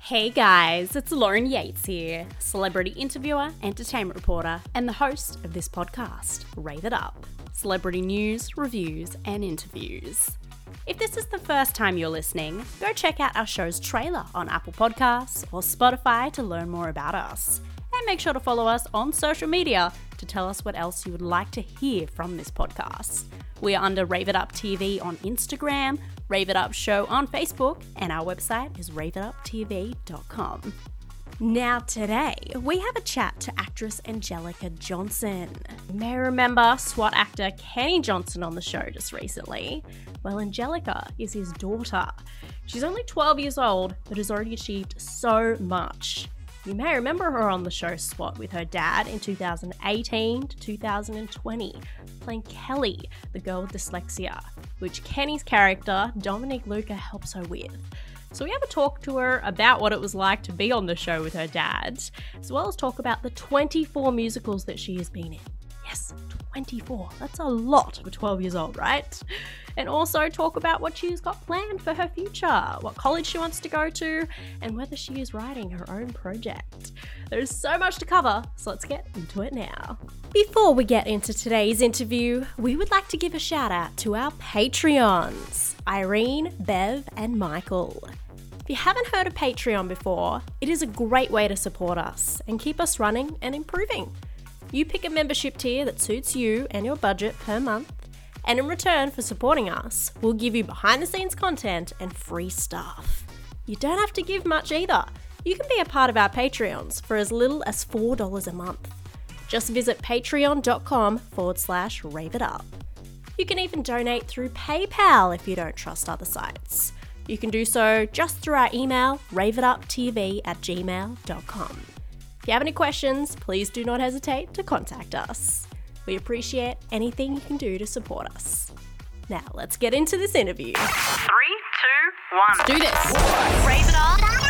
Hey guys, it's Lauren Yates here, celebrity interviewer, entertainment reporter, and the host of this podcast, Rave It Up celebrity news, reviews, and interviews. If this is the first time you're listening, go check out our show's trailer on Apple Podcasts or Spotify to learn more about us. And make sure to follow us on social media to tell us what else you would like to hear from this podcast. We are under Rave It Up TV on Instagram, Rave It Up Show on Facebook, and our website is raveituptv.com. Now, today, we have a chat to actress Angelica Johnson. You may remember SWAT actor Kenny Johnson on the show just recently. Well, Angelica is his daughter. She's only 12 years old, but has already achieved so much. You may remember her on the show SWAT with her dad in 2018 to 2020, playing Kelly, the girl with dyslexia, which Kenny's character, Dominique Luca, helps her with. So we have a talk to her about what it was like to be on the show with her dad, as well as talk about the 24 musicals that she has been in. Yes, 24. That's a lot for 12 years old, right? And also talk about what she's got planned for her future, what college she wants to go to, and whether she is writing her own project. There's so much to cover, so let's get into it now. Before we get into today's interview, we would like to give a shout out to our Patreons Irene, Bev, and Michael. If you haven't heard of Patreon before, it is a great way to support us and keep us running and improving. You pick a membership tier that suits you and your budget per month, and in return for supporting us, we'll give you behind the scenes content and free stuff. You don't have to give much either. You can be a part of our Patreons for as little as $4 a month. Just visit patreon.com forward slash rave it up. You can even donate through PayPal if you don't trust other sites. You can do so just through our email, raveituptv at gmail.com. If you have any questions, please do not hesitate to contact us. We appreciate anything you can do to support us. Now, let's get into this interview. Three, two, one. Do this. Raise it up.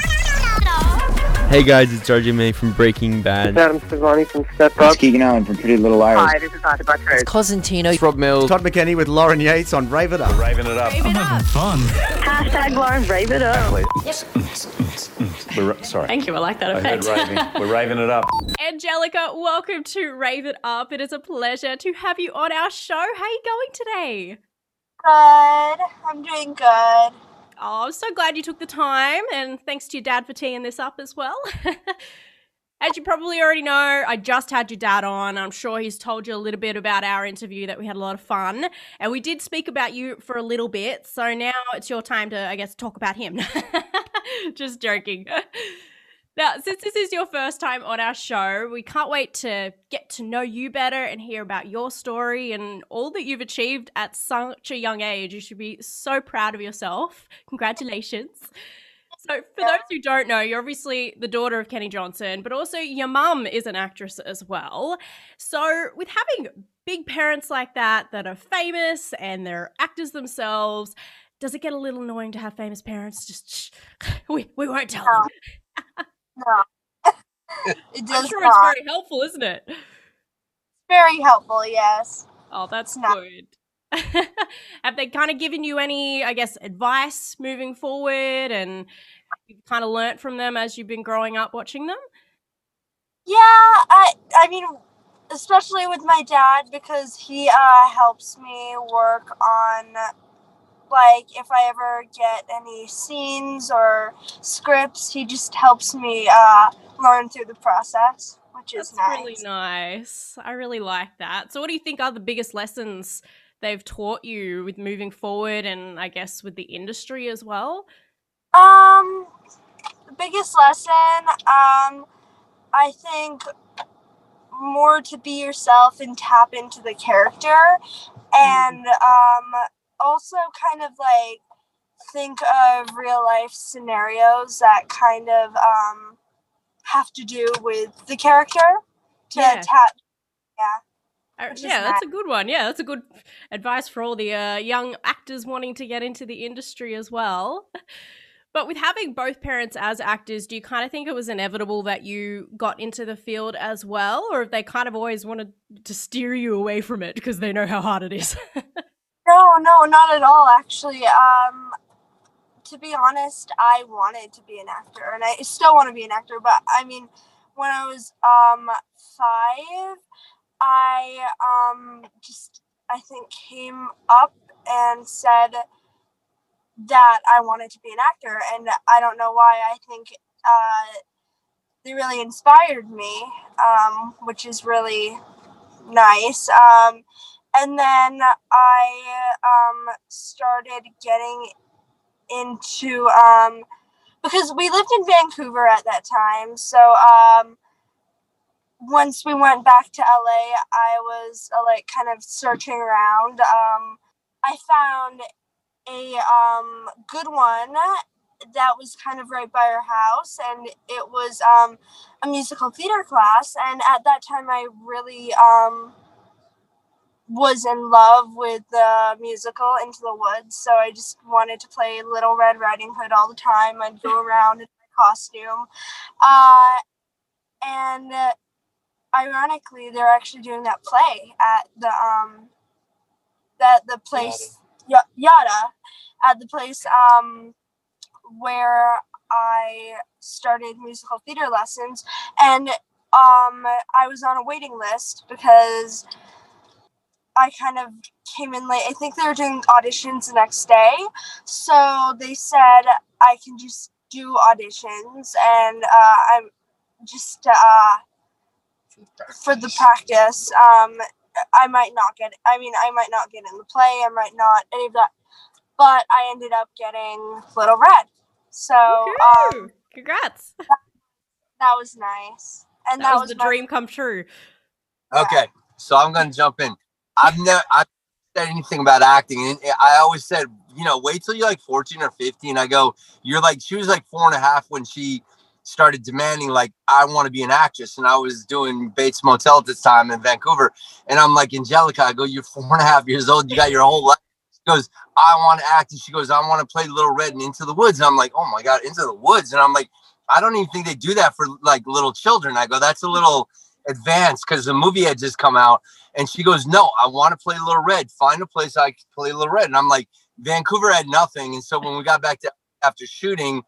Hey guys, it's RJ Mitte from Breaking Bad. Adam Sevani from Step Up. It's Up. Keegan Allen from Pretty Little Liars. Hi, this is Arthur Buttrose. Cosentino. It's Rob Mills. Todd McKenney with Lauren Yates on Rave It Up. Raving it up. Hashtag Lauren Rave It Up. We're, ra- sorry. Thank you, I like that I heard effect. raving. We're raving it up. Angelica, welcome to Rave It Up. It is a pleasure to have you on our show. How are you going today? Good. I'm doing good. Oh, I'm so glad you took the time, and thanks to your dad for teeing this up as well. As you probably already know, I just had your dad on. I'm sure he's told you a little bit about our interview that we had a lot of fun. And we did speak about you for a little bit. So now it's your time to, I guess, talk about him. just joking. Now, since this is your first time on our show, we can't wait to get to know you better and hear about your story and all that you've achieved at such a young age. You should be so proud of yourself. Congratulations. So, for those who don't know, you're obviously the daughter of Kenny Johnson, but also your mum is an actress as well. So, with having big parents like that that are famous and they're actors themselves, does it get a little annoying to have famous parents? Just shh, we we won't tell them. No. it does I'm sure it's very helpful, isn't it? Very helpful, yes. Oh, that's not. good. Have they kind of given you any, I guess, advice moving forward, and you've kind of learnt from them as you've been growing up watching them? Yeah, I I mean especially with my dad because he uh helps me work on like if I ever get any scenes or scripts, he just helps me uh learn through the process, which is nice. really nice. I really like that. So, what do you think are the biggest lessons they've taught you with moving forward, and I guess with the industry as well? Um, the biggest lesson, um, I think more to be yourself and tap into the character, and um, also kind of like think of real life scenarios that kind of um have to do with the character to Yeah. tap. Yeah. Uh, yeah, that's a good one. Yeah, that's a good advice for all the uh, young actors wanting to get into the industry as well. But with having both parents as actors, do you kind of think it was inevitable that you got into the field as well, or have they kind of always wanted to steer you away from it because they know how hard it is? No, no, not at all. Actually, um, to be honest, I wanted to be an actor, and I still want to be an actor. But I mean, when I was um five, I um just I think came up and said that I wanted to be an actor, and I don't know why. I think uh, they really inspired me, um, which is really nice. Um, and then I um, started getting into um, because we lived in Vancouver at that time, so um, once we went back to LA, I was uh, like kind of searching around. Um, I found a um, good one that was kind of right by our house, and it was um, a musical theater class. And at that time, I really was in love with the musical Into the Woods, so I just wanted to play Little Red Riding Hood all the time. I'd go around in my costume. Uh, and uh, ironically, they're actually doing that play at the um that the place Yada, Yada at the place um where I started musical theater lessons, and um I was on a waiting list because I kind of came in late. I think they were doing auditions the next day. So they said I can just do auditions and uh, I'm just uh, for the practice. Um, I might not get. I mean, I might not get in the play. I might not any of that. But I ended up getting Little Red. So um, Congrats. that was nice. And That, that, was, the my- dream come true. Okay, so I'm gonna jump in. I've never I've said anything about acting, and I always said, you know, wait till you're like 14 or 15. I go, you're like, she was like four and a half when she started demanding, like, I want to be an actress, and I was doing Bates Motel at this time in Vancouver, and I'm like, Angelica, I go, you're four and a half years old, you got your whole life. She goes, I want to act, and she goes, I want to play Little Red and Into the Woods, and I'm like, oh my god, Into the Woods, and I'm like, I don't even think they do that for like little children. I go, that's a little advanced because the movie had just come out. And she goes, No, I want to play Little Red. Find a place I can play Little Red. And I'm like, Vancouver had nothing. And so when we got back to after shooting,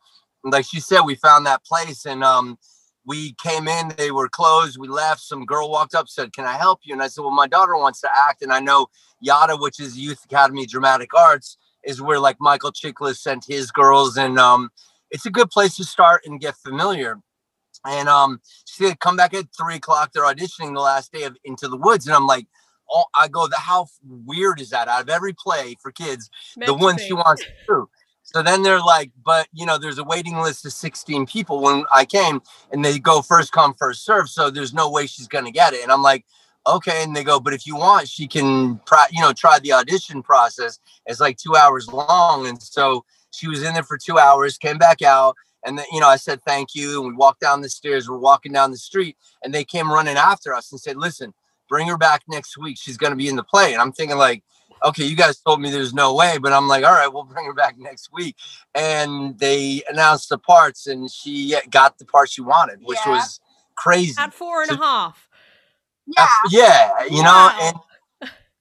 like she said, we found that place and um we came in, they were closed, we left. Some girl walked up, said, Can I help you? And I said, Well, my daughter wants to act. And I know Yada, which is Youth Academy Dramatic Arts, is where like Michael Chiklis sent his girls. And um it's a good place to start and get familiar. And um, she said, come back at three o'clock. They're auditioning the last day of Into the Woods. And I'm like, oh, I go, the how weird is that? Out of every play for kids, Meant the one she wants to do. So then they're like, but you know, there's a waiting list of 16 people when I came and they go first come, first serve. So there's no way she's gonna get it. And I'm like, okay. And they go, but if you want, she can you know, try the audition process. It's like two hours long. And so she was in there for two hours, came back out. And then, you know, I said thank you. And we walked down the stairs. We're walking down the street, and they came running after us and said, Listen, bring her back next week. She's gonna be in the play. And I'm thinking, like, okay, you guys told me there's no way, but I'm like, all right, we'll bring her back next week. And they announced the parts, and she got the part she wanted, which Yeah. was crazy. At four and a half. Yeah. Yeah, you know, and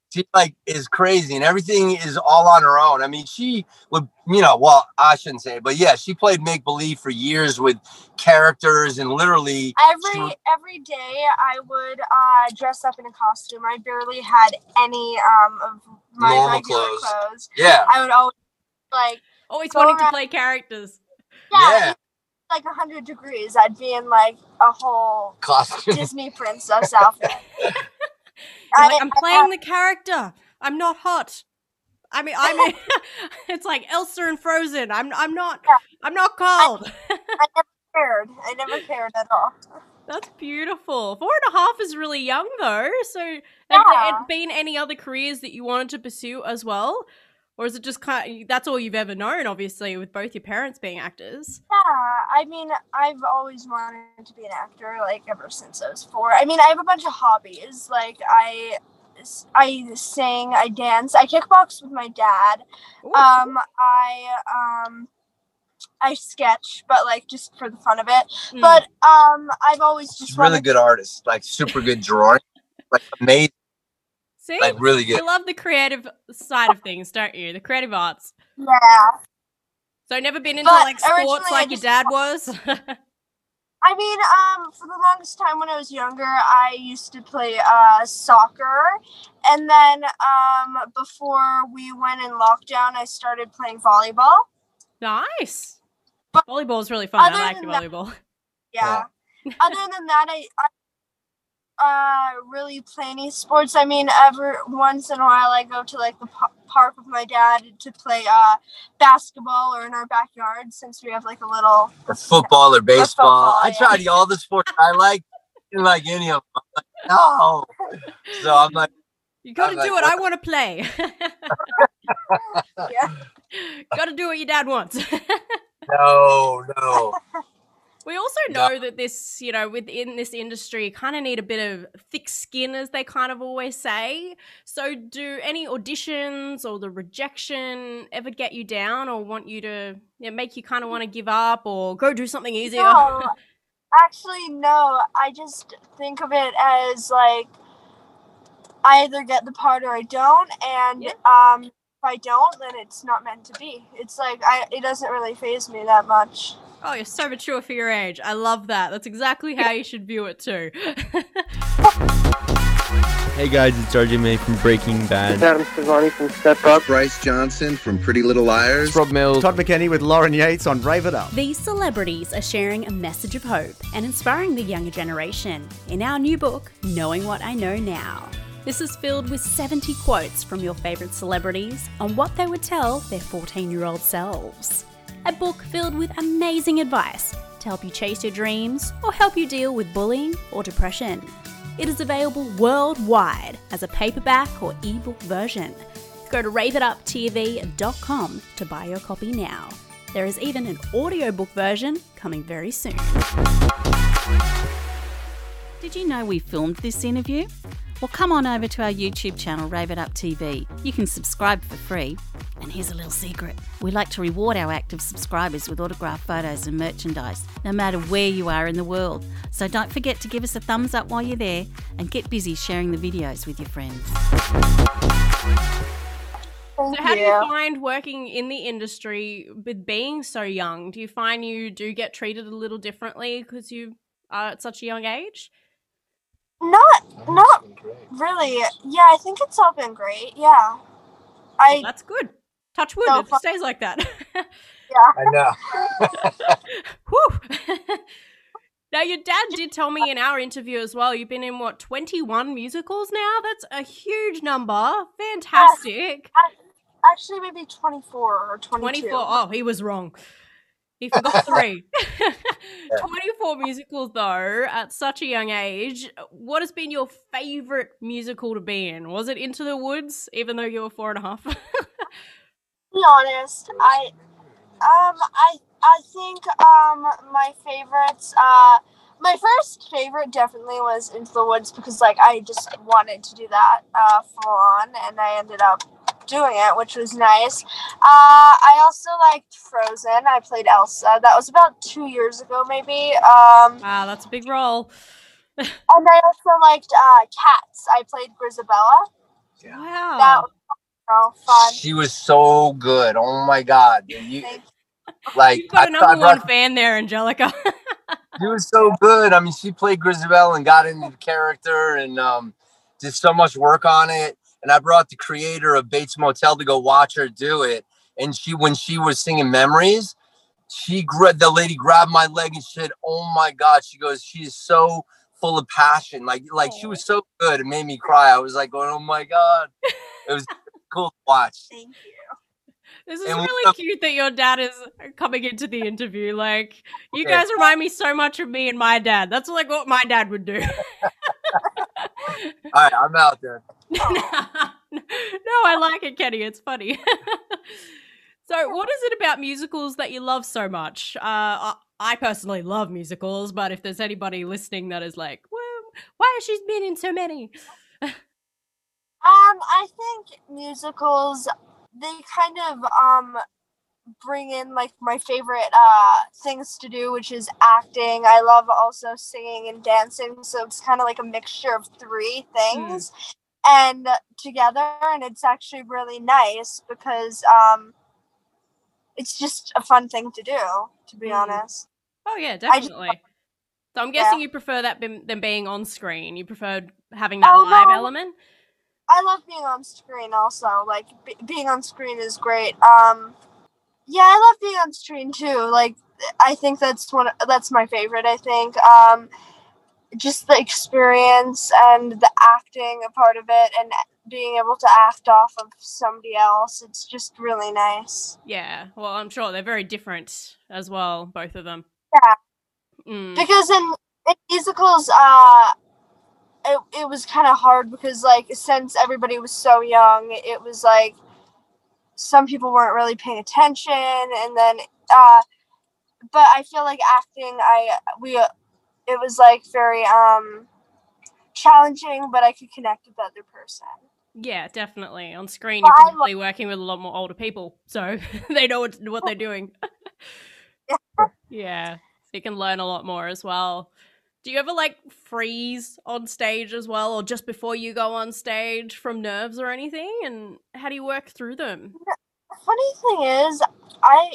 she like is crazy and everything is all on her own. I mean, she would, you know, well, I shouldn't say it, but yeah, she played make believe for years with characters and literally Every she- every day I would uh, dress up in a costume. I barely had any um of my Normal regular clothes. clothes. yeah, I would always like Always Go wanting to play characters. yeah, Yeah. even, like hundred degrees. I'd be in like a whole costume. Disney princess outfit. I- like, I'm I- playing the character. I'm not hot. I mean, I mean, it's like Elsa and Frozen. I'm, I'm not, Yeah. I'm not cold. I never cared. I never cared at all. That's beautiful. Four and a half is really young, though. So, have Yeah. there been any other careers that you wanted to pursue as well, or is it just kind? Of, that's all you've ever known, obviously, with both your parents being actors. Yeah, I mean, I've always wanted to be an actor, like ever since I was four. I mean, I have a bunch of hobbies. Like I, I sing, I dance, I kickbox with my dad. Ooh, Um, I um, I sketch, but like just for the fun of it. mm. But um, I've always She's just a really wanted. good artist, like super good drawing, like amazing, see, like really good. you love the creative side of things, don't you? The creative arts. Yeah, So never been into But like sports originally I like your dad was. I mean, um, for the longest time when I was younger, I used to play uh, soccer, and then um, before we went in lockdown, I started playing volleyball. nice. But Volleyball's really fun. I like than that- volleyball. Yeah. Other than that, I, I uh, really play any sports. I mean, every once in a while, I go to like the pa- park with my dad to play uh, basketball or in our backyard since we have like a little. Or football or baseball. football, I yeah. tried all the sports I like. Didn't like any of them. I'm like, no. So I'm like, You got to I'm like, do what I want to play. Yeah. got to do what your dad wants. no, no. We also No. know that this, you know, within this industry, you kind of need a bit of thick skin, as they kind of always say. So, do any auditions or the rejection ever get you down or want you to you know, make you kind of want to give up or go do something easier? No, actually, no. I just think of it as like I either get the part or I don't, and Yeah. um, if I don't, then it's not meant to be. It's like I it doesn't really phase me that much. Oh, you're so mature for your age. I love that. That's exactly how you should view it too. Hey guys, it's RJ Mitte from Breaking It's Bad. Adam Sevani from Step Up. Bryce Johnson from Pretty Little Liars. Rob Mills. Todd McKenney with Lauren Yates on Rave It Up. These celebrities are sharing a message of hope and inspiring the younger generation in our new book, Knowing What I Know Now. This is filled with 70 quotes from your favourite celebrities on what they would tell their 14 year old selves. A book filled with amazing advice to help you chase your dreams or help you deal with bullying or depression. It is available worldwide as a paperback or ebook version. Go to raveituptv.com to buy your copy now. There is even an audiobook version coming very soon. Did you know we filmed this interview? Well, come on over to our YouTube channel, Rave It Up TV. You can subscribe for free. And here's a little secret we like to reward our active subscribers with autographed photos and merchandise, no matter where you are in the world. So don't forget to give us a thumbs up while you're there and get busy sharing the videos with your friends. Thank So, how do you. you find working in the industry with being so young? Do you find you do get treated a little differently because you are at such a young age? Not, not really. Yeah, I think it's all been great. Yeah, I That's good. Touch wood, No, it fu- stays like that. Yeah. I know. Whew. now, your dad did tell me in our interview as well. You've been in what twenty-one musicals now. That's a huge number. Fantastic. actually maybe twenty four or twenty two. Twenty-four. Oh, he was wrong. He forgot three. 24 musicals, though, at such a young age. What has been your favorite musical to be in? Was it Into the Woods, even though you were four and a half? be honest, I um I I think um my favorites uh my first favorite definitely was Into the Woods because like I just wanted to do that uh full on and I ended up doing it, which was nice. Uh I also liked Frozen. I played Elsa. That was about two years ago maybe. Um wow, that's a big role. and I also liked uh Cats. I played Grisabella. That Wow. was oh, fun. She was so good. Oh my god. You, like You've got a I number thought- one fan there, Angelica. She was so good. I mean, she played Grisabelle and got into the character and um, did so much work on it. And I brought the creator of Bates Motel to go watch her do it. And she, when she was singing Memories, she gra- the lady grabbed my leg and said, "Oh my God!" She goes, "She's so full of passion. Like, like she was so good. It made me cry. I was like, going, "Oh my God!" It was cool to watch. Thank you. This is And we- really cute that your dad is uh, coming into the interview. Like, you Yeah. guys remind me so much of me and my dad. That's like what my dad would do. All right, I'm out there. no, I like it, Kenny. It's funny. so, what is it about musicals that you love so much? Uh, I, I personally love musicals, but if there's anybody listening that is like, well, why has she been in so many? Um, I think musicals they kind of um bring in like my favorite uh things to do, which is acting. I love also singing and dancing, so it's kind of like a mixture of three things and together and it's actually really nice because um it's just a fun thing to do. To be Mm. honest, Oh yeah, I just- definitely. so I'm guessing Yeah. you prefer that than being on screen. You preferred having that Oh, live no. element. I love being on screen. Also, like b- being on screen is great. Um, yeah, I love being on screen too. Like, I think that's one. That's my favorite. I think. Um, just the experience and the acting a part of it, and being able to act off of somebody else. It's just really nice. Yeah. Well, I'm sure they're very different as well, both of them. Yeah. Mm. because in, in musicals uh it, it was kind of hard because like since everybody was so young it was like some people weren't really paying attention and then uh but i feel like acting i we it was like very um challenging but i could connect with the other person Yeah, definitely. On screen, But you're probably working with a lot more older people, so they know what, what they're doing. yeah, so you can learn a lot more as well. Do you ever like freeze on stage as well, or just before you go on stage from nerves or anything? And how do you work through them? funny thing is i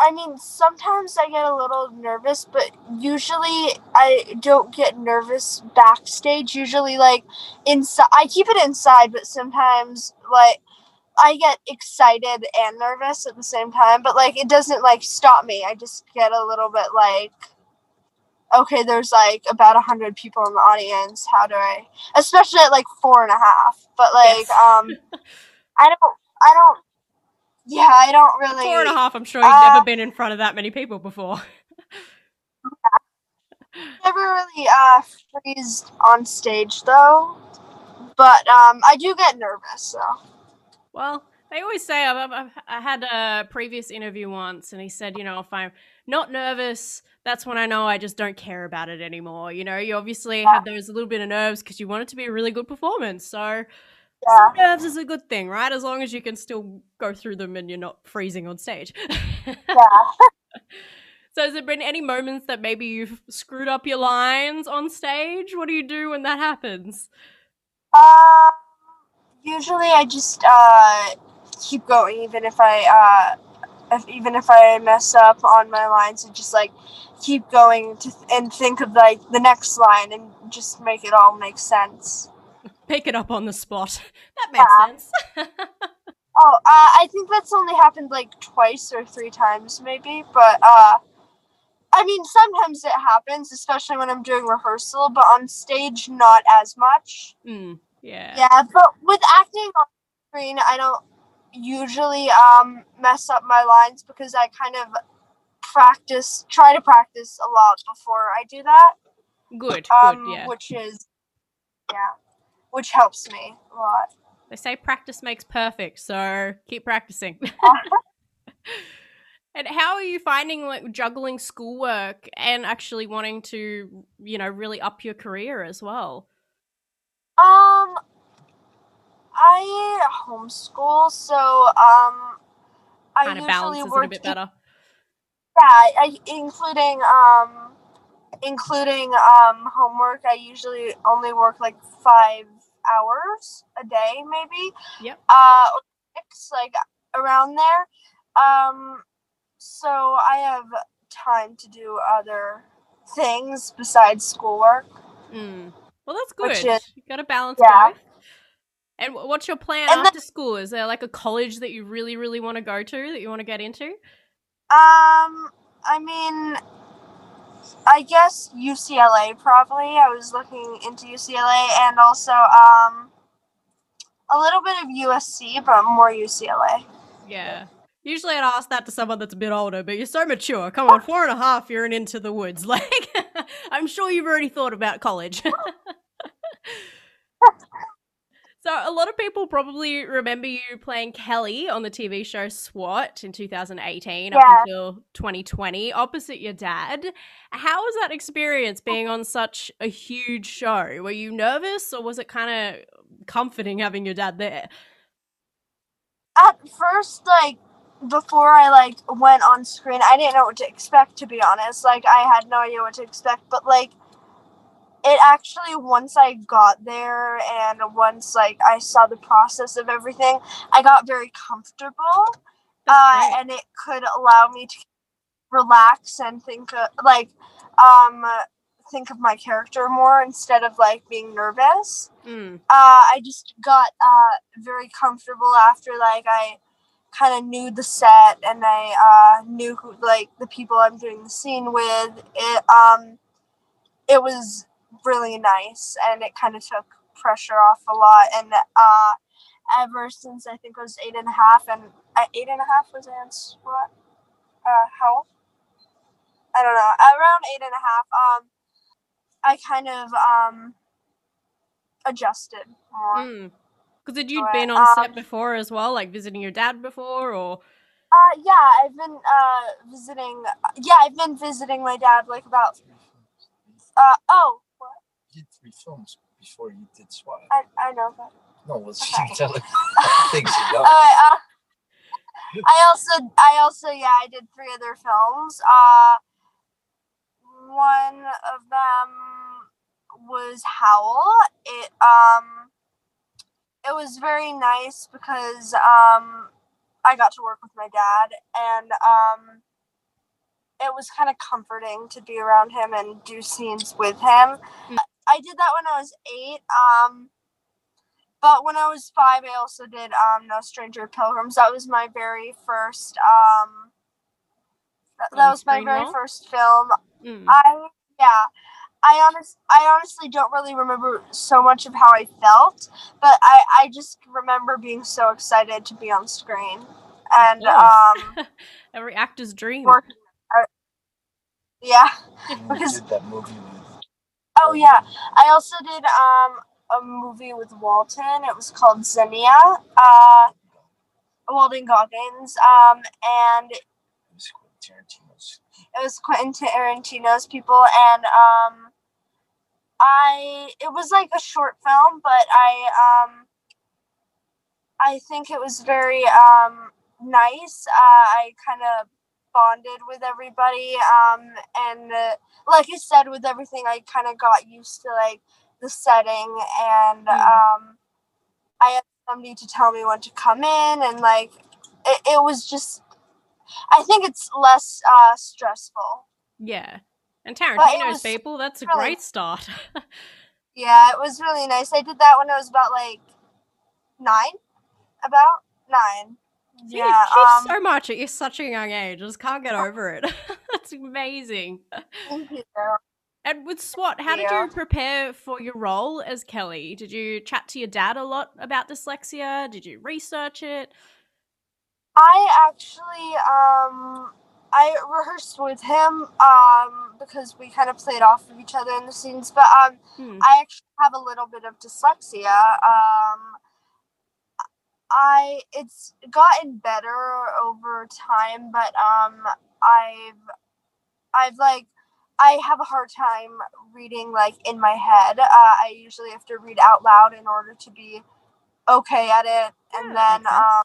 i mean sometimes i get a little nervous but usually i don't get nervous backstage. Usually like inside i keep it inside but sometimes like i get excited and nervous at the same time but like it doesn't like stop me. I just get a little bit like okay there's like about a hundred people in the audience. How do i especially at like four and a half but like Yes. um i don't i don't yeah, I don't really. Four and a half. I'm sure you've Uh, never been in front of that many people before. Never really uh freezed on stage though, but um, I do get nervous. So Well, they always say I've, I've, I had a previous interview once, and he said, you know, if I'm not nervous, that's when I know I just don't care about it anymore. You know, you obviously have those little bit of nerves because you want it to be a really good performance. So yeah, some nerves is a good thing, right? As long as you can still go through them and you're not freezing on stage. yeah. so, has there been any moments that maybe you've screwed up your lines on stage? What do you do when that happens? Um, usually I just uh keep going even if I uh if, even if I mess up on my lines and just like keep going to and think of like the next line and just make it all make sense. Pick it up on the spot. That makes Yeah. sense. Oh, uh, I think that's only happened like twice or three times, maybe. But uh, I mean, sometimes it happens, especially when I'm doing rehearsal. But on stage, not as much. Mm, yeah. Yeah, but with acting on screen, I don't usually um mess up my lines because I kind of practice, try to practice a lot before I do that. Good, Um, good, yeah. which is yeah, which helps me a lot. They say practice makes perfect, so keep practicing. and how are you finding like juggling schoolwork and actually wanting to, you know, really up your career as well? Um, I homeschool, so um, I Kind of balances it work a bit better. Yeah, I, including um, including um homework. I usually only work like five hours a day, maybe. Yep. Uh, six, like around there. Um, so I have time to do other things besides schoolwork. Mm. Well, that's good. is- you got to balance yeah. both. And what's your plan And then- after school? Is there like a college that you really, really want to go to that you want to get into? Um, I mean, I guess UCLA probably. I was looking into UCLA and also um a little bit of USC, but more UCLA. Yeah. Usually I'd ask that to someone that's a bit older, but you're so mature. Come on, four and a half, you're an into the woods. Like, I'm sure you've already thought about college. so, a lot of people probably remember you playing Kelly on the TV show SWAT in 2018 up until 2020, opposite your dad. How was that experience being on such a huge show? Were you nervous or was it kind of comforting having your dad there? At first, like before I like went on screen, I didn't know what to expect to be honest. Like I had no idea what to expect, but like it actually once I got there and once like I saw the process of everything, I got very comfortable uh, and it could allow me to relax and think of, like um think of my character more instead of like being nervous. Mm. Uh, I just got uh, very comfortable after like I kind of knew the set and I uh, knew who like the people I'm doing the scene with. It um it was really nice and it kind of took pressure off a lot and uh ever since I think I was eight and a half and uh, eight and a half was Anne's what uh how? I don't know around eight and a half um I kind of um adjusted more. Because had you Alright, been on set um, before as well, like visiting your dad before, or Uh, yeah, I've been uh visiting. Yeah, I've been visiting my dad like about. Uh oh, what? You did three films before you did SWAT. I I know that. No, well, she Okay. can tell it. Things you know. Alright, uh, I also I also yeah I did three other films. Uh, one of them was Howl. It um, it was very nice because um, I got to work with my dad and um, it was kind of comforting to be around him and do scenes with him. I did that when I was eight. Um, but when I was five, I also did um, No Stranger Pilgrims. That was my very first. Um, that, that was my very first film. Mm. I yeah. I honest I honestly don't really remember so much of how I felt, but I I just remember being so excited to be on screen and course. um every actor's dream. working. Uh, yeah, because did that movie with. Oh yeah, I also did um a movie with Walton. It was called Xenia. Uh, Walton Goggins. Um, and It was Quentin Tarantino's. it was Quentin Tarantino's people, and um, I it was like a short film, but I um, I think it was very um nice. Uh, I kind of bonded with everybody, um, and uh, like I said, with everything, I kind of got used to like the setting, and um, I had somebody to tell me when to come in, and like it, it was just. I think it's less uh, stressful. Yeah, and Tarantino's people. That's a really- great start. Yeah, it was really nice. I did that when I was about like nine, about nine. Yeah, um, so much at such a young age. I just can't get over it. That's amazing. Thank you. And with SWAT, how did you prepare for your role as Kelly? Did you chat to your dad a lot about dyslexia? Did you research it? I actually um I rehearsed with him um because we kind of played off of each other in the scenes, but um Hmm. I actually have a little bit of dyslexia. Um I it's gotten better over time, but um I've I've like I have a hard time reading like in my head. Uh, I usually have to read out loud in order to be okay at it, and Yeah, then um,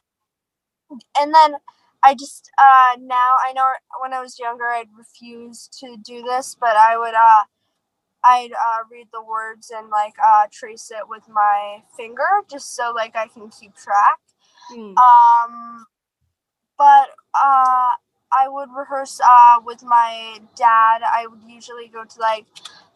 and then I just uh now I know when I was younger I'd refuse to do this, but I would uh I'd uh, read the words and like uh trace it with my finger just so like I can keep track. Hmm. Um, but uh, I would rehearse uh with my dad. I would usually go to like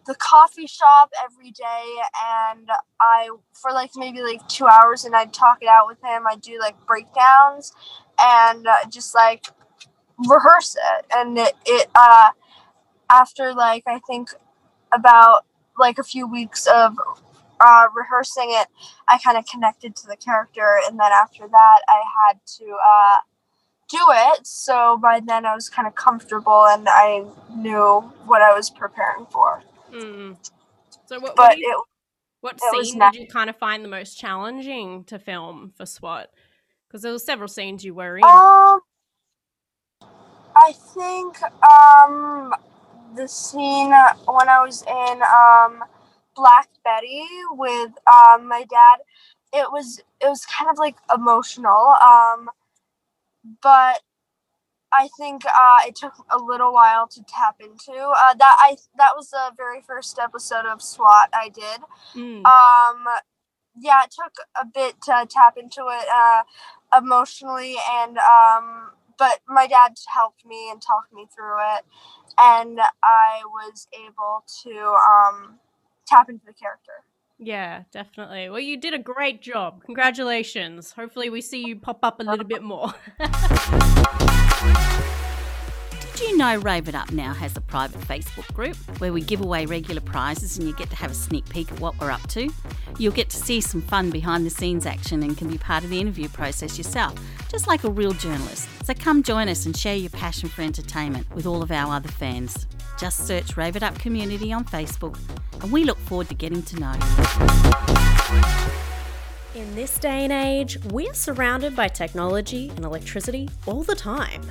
the coffee shop every day, and I for like maybe like two hours, and I'd talk it out with him. I'd do like breakdowns, and uh, just like rehearse it, and it, it uh after like I think about like a few weeks of uh, rehearsing it, I kind of connected to the character, and then after that, I had to uh, do it. So by then, I was kind of comfortable, and I knew what I was preparing for. Hmm. So what? But what, you- it what it scene did you kind of find the most challenging to film for SWAT? Because there were several scenes you were in. Um, I think um the scene when I was in um Black Betty with um my dad, it was it was kind of like emotional. Um, but I think uh, it took a little while to tap into. Uh, that I that was the very first episode of SWAT I did. Hmm. Um, yeah, it took a bit to tap into it uh, emotionally, and um, but my dad helped me and talked me through it, and I was able to um, tap into the character. Yeah, definitely. Well, you did a great job. Congratulations. Hopefully, we see you pop up a little bit more. Did you know Rave It Up now has a private Facebook group where we give away regular prizes and you get to have a sneak peek at what we're up to? You'll get to see some fun behind the scenes action and can be part of the interview process yourself, just like a real journalist. So come join us and share your passion for entertainment with all of our other fans. Just search Rave It Up Community on Facebook and we look forward to getting to know you. In this day and age, we're surrounded by technology and electricity all the time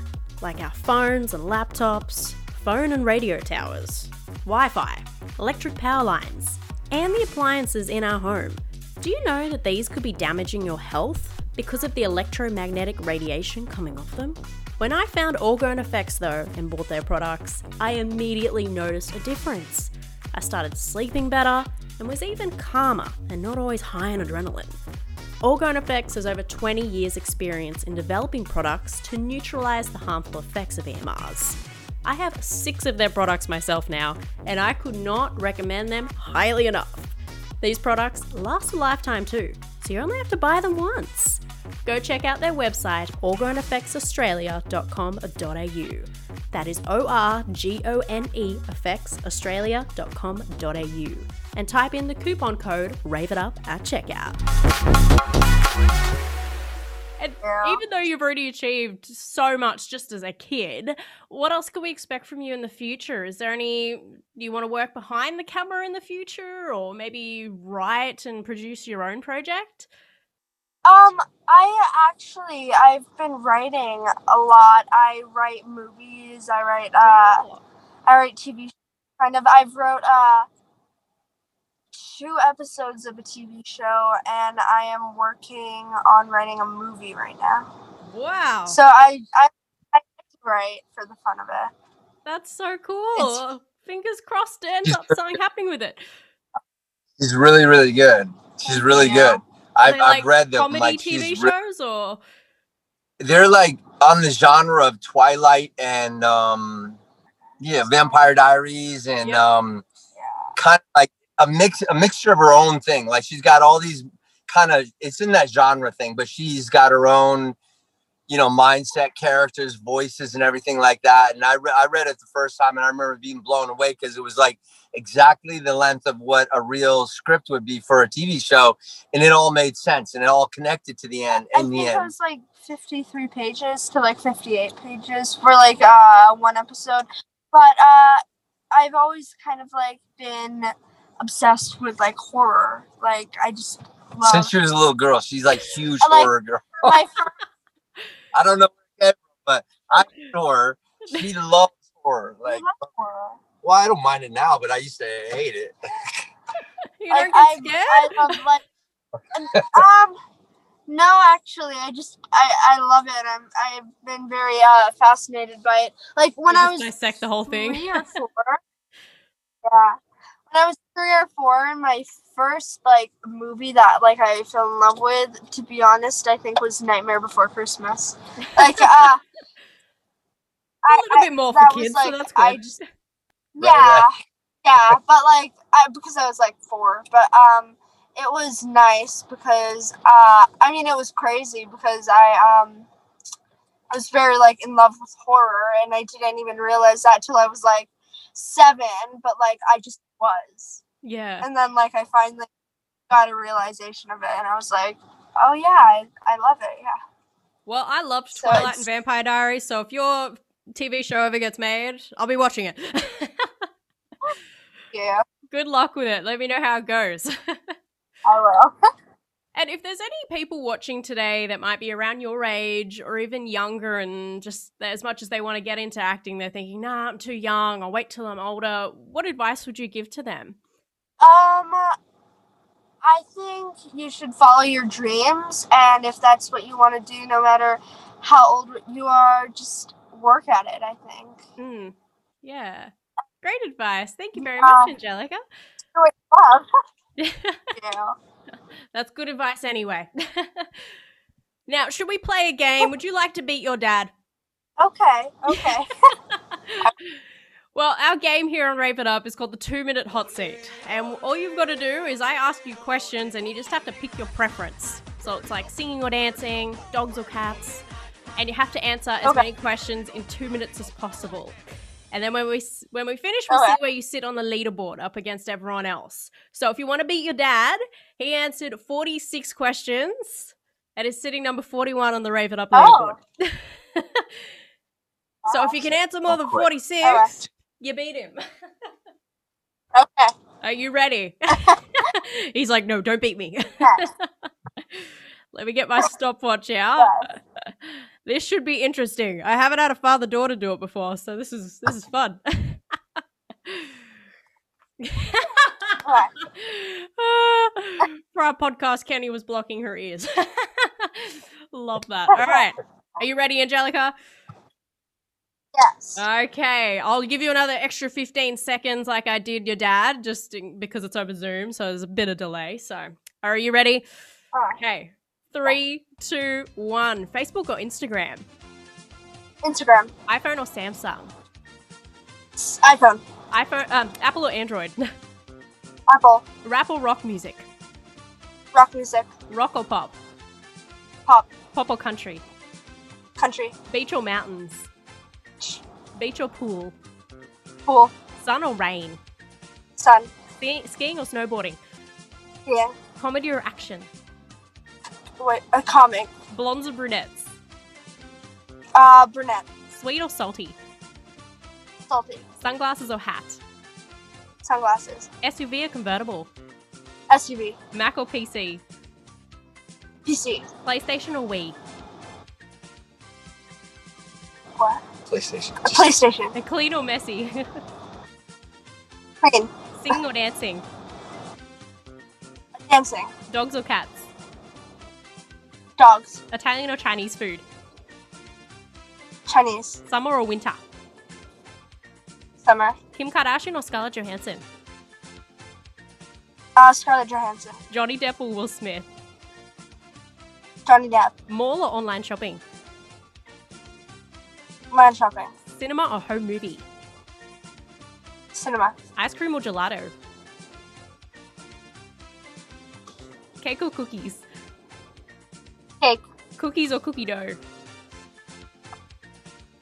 like our phones and laptops, phone and radio towers, Wi Fi, electric power lines, and the appliances in our home. Do you know that these could be damaging your health because of the electromagnetic radiation coming off them? When I found Orgone Effects though and bought their products, I immediately noticed a difference. I started sleeping better and was even calmer and not always high on adrenaline. Effects has over 20 years' experience in developing products to neutralize the harmful effects of EMRs. I have six of their products myself now, and I could not recommend them highly enough. These products last a lifetime too, so you only have to buy them once. Go check out their website, orgoneeffectsaustralia.com.au. That is O R G O N E effectsaustralia.com.au and type in the coupon code RAVEITUP at checkout. And even though you've already achieved so much just as a kid, what else can we expect from you in the future? Is there any, do you want to work behind the camera in the future or maybe write and produce your own project? Um, I actually I've been writing a lot. I write movies. I write uh, I write TV. Kind of. I've wrote uh two episodes of a TV show, and I am working on writing a movie right now. Wow. So I I, I write for the fun of it. That's so cool. It's, Fingers crossed to end up something happening with it. She's really, really good. She's really yeah. good. I've, like I've read them. Comedy like, TV shows re- or they're like on the genre of Twilight and um yeah, Vampire Diaries and yep. um kind of like a mix a mixture of her own thing. Like she's got all these kind of it's in that genre thing, but she's got her own you know mindset characters voices and everything like that and I, re- I read it the first time and i remember being blown away because it was like exactly the length of what a real script would be for a tv show and it all made sense and it all connected to the end in I the think end it was like 53 pages to like 58 pages for like uh one episode but uh i've always kind of like been obsessed with like horror like i just love since she was a little girl she's like huge I like- horror girl my I don't know, but I'm sure she loves horror. Like, love horror. well, I don't mind it now, but I used to hate it. you Like, don't I, get scared? I love like um no actually I just I I love it I'm I've been very uh fascinated by it like when You I just was dissect the whole thing. three or four yeah when I was three or four my first like movie that like I fell in love with to be honest I think was Nightmare Before Christmas like uh a little bit more for that was, kids, so like, that's I just yeah, right. yeah, but like I because I was like four, but um, it was nice because uh, I mean it was crazy because I um, I was very like in love with horror, and I didn't even realize that till I was like seven, but like I just was, Yeah. and then like I finally got a realization of it, and I was like, oh yeah, I, I love it, yeah. Well, I loved So Twilight it's- and Vampire Diaries, so if your TV show ever gets made, I'll be watching it. Yeah, Good luck with it. Let me know how it goes. I will. and if there's any people watching today that might be around your age or even younger and just as much as they want to get into acting, they're thinking, nah, I'm too young, I'll wait till I'm older. What advice would you give to them? Um, I think you should follow your dreams, and if that's what you want to do, no matter how old you are, just work at it. I think. Hmm. Yeah. Great advice. Thank you very much, Angelica. Do it love. yeah. That's good advice anyway. now, should we play a game? Would you like to beat your dad? Okay, okay. Well, our game here on Rave It Up is called the two minute hot seat. And all you've got to do is I ask you questions and you just have to pick your preference. So it's like singing or dancing, dogs or cats. And you have to answer as Okay. many questions in two minutes as possible. And then when we when we finish, we'll Okay. see where you sit on the leaderboard up against everyone else. So if you want to beat your dad, he answered 46 questions and is sitting number 41 on the Rave It Up Oh. leaderboard. so if you can answer more than 46, Alright. you beat him. Okay. Are you ready? He's like, no, don't beat me. Let me get my stopwatch out. This should be interesting. I haven't had a father daughter do it before, so this is this is fun. For our podcast, Kenny was blocking her ears. Love that. All right. Are you ready, Angelica? Yes. Okay, I'll give you another extra 15 seconds like I did your dad, just because it's over Zoom, so there's a bit of delay. So, are you ready? Okay, three, two, one. Facebook or Instagram? Instagram. iPhone or Samsung? S- iPhone. iPhone, um, Apple or Android? Apple. Rap or rock music? Rock music. Rock or pop? Pop. Pop or country? Country. Beach or mountains? Beach or pool? Pool. Sun or rain? Sun. Ski- skiing or snowboarding? Yeah. Comedy or action? Wait. A comic. Blondes or brunettes? Uh, brunette. Sweet or salty? Salty. Sunglasses or hat? Sunglasses. SUV or convertible? SUV. Mac or PC? PC. PlayStation or Wii? What? PlayStation. A PlayStation. And clean or messy? Plane. Singing or dancing? Dancing. Dogs or cats? Dogs. Italian or Chinese food? Chinese. Summer or winter? Summer. Kim Kardashian or Scarlett Johansson? Uh, Scarlett Johansson. Johnny Depp or Will Smith? Johnny Depp. Mall or online shopping? Online shopping. Cinema or home movie? Cinema. Ice cream or gelato? Cake or cookies? Cake. Cookies or cookie dough?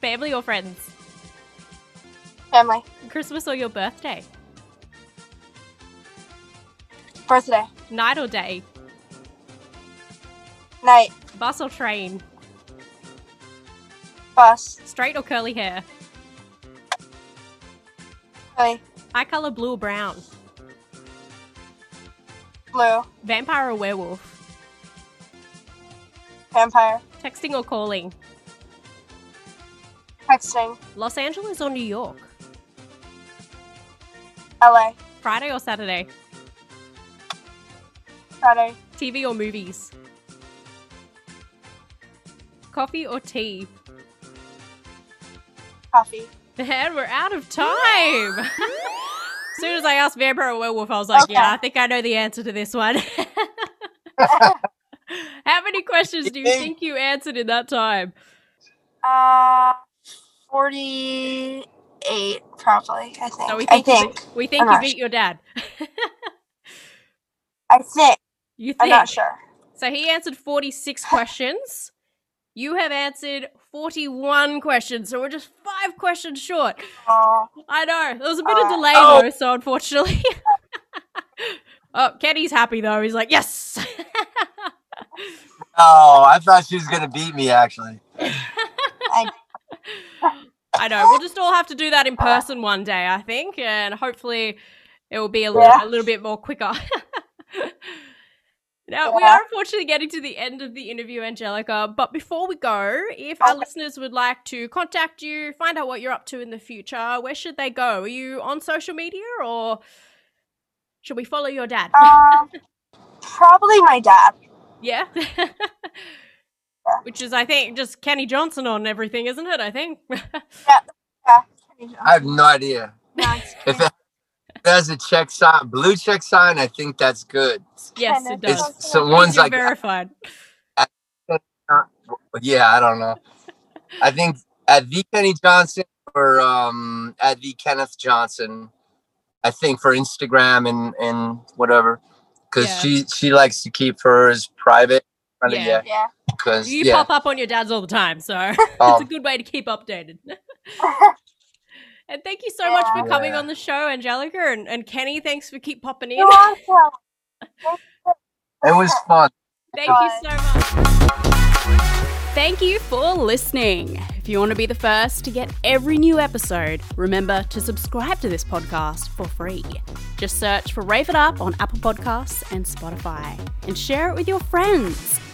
Family or friends? Family. Christmas or your birthday? Birthday. Night or day? Night. Bus or train? Bus. Straight or curly hair? Play. Eye color blue or brown? Blue. Vampire or werewolf? Vampire. Texting or calling? Texting. Los Angeles or New York? LA. Friday or Saturday? Friday. TV or movies? Coffee or tea? Coffee. Man, we're out of time. as soon as I asked Vampire or Werewolf, I was like, yeah, I think I know the answer to this one. How many questions do you think you answered in that time? Uh, 48 probably, I think. So we I think, you- we think I'm you not beat your dad. I think. You think? I'm not sure. So he answered 46 questions. You have answered 41 questions, so we're just five questions short. Oh, I know. There was a bit of Uh, delay oh. though, so unfortunately. oh, Kenny's happy though. He's like, yes. Oh, I thought she was gonna beat me actually. I, I know. We'll just all have to do that in person one day, I think, and hopefully it will be a, li- Yeah. a little bit more quicker. now, we are unfortunately getting to the end of the interview, Angelica, but before we go, if our listeners would like to contact you, find out what you're up to in the future, where should they go? Are you on social media or should we follow your dad? um, probably my dad. Yeah. Which is, I think, just Kenny Johnson on everything, isn't it? I think. Yeah. I have no idea. No, If it, has a check sign, blue check sign, I think that's good. Yes, it does. It's so one's You're like verified. yeah, I don't know. I think at the Kenny Johnson or um at the Kenneth Johnson. I think for Instagram and and whatever, because Yeah. she she likes to keep hers private. Yeah. yeah. Yeah. Because You yeah, pop up on your dad's all the time, so it's Um, a good way to keep updated. and thank you so much for coming Yeah. on the show, Angelica. And, and Kenny, thanks for keep popping in. You're welcome. it was fun. Thank you so much. Thank you for listening. If you want to be the first to get every new episode, remember to subscribe to this podcast for free. Just search for Rave It Up on Apple Podcasts and Spotify and share it with your friends.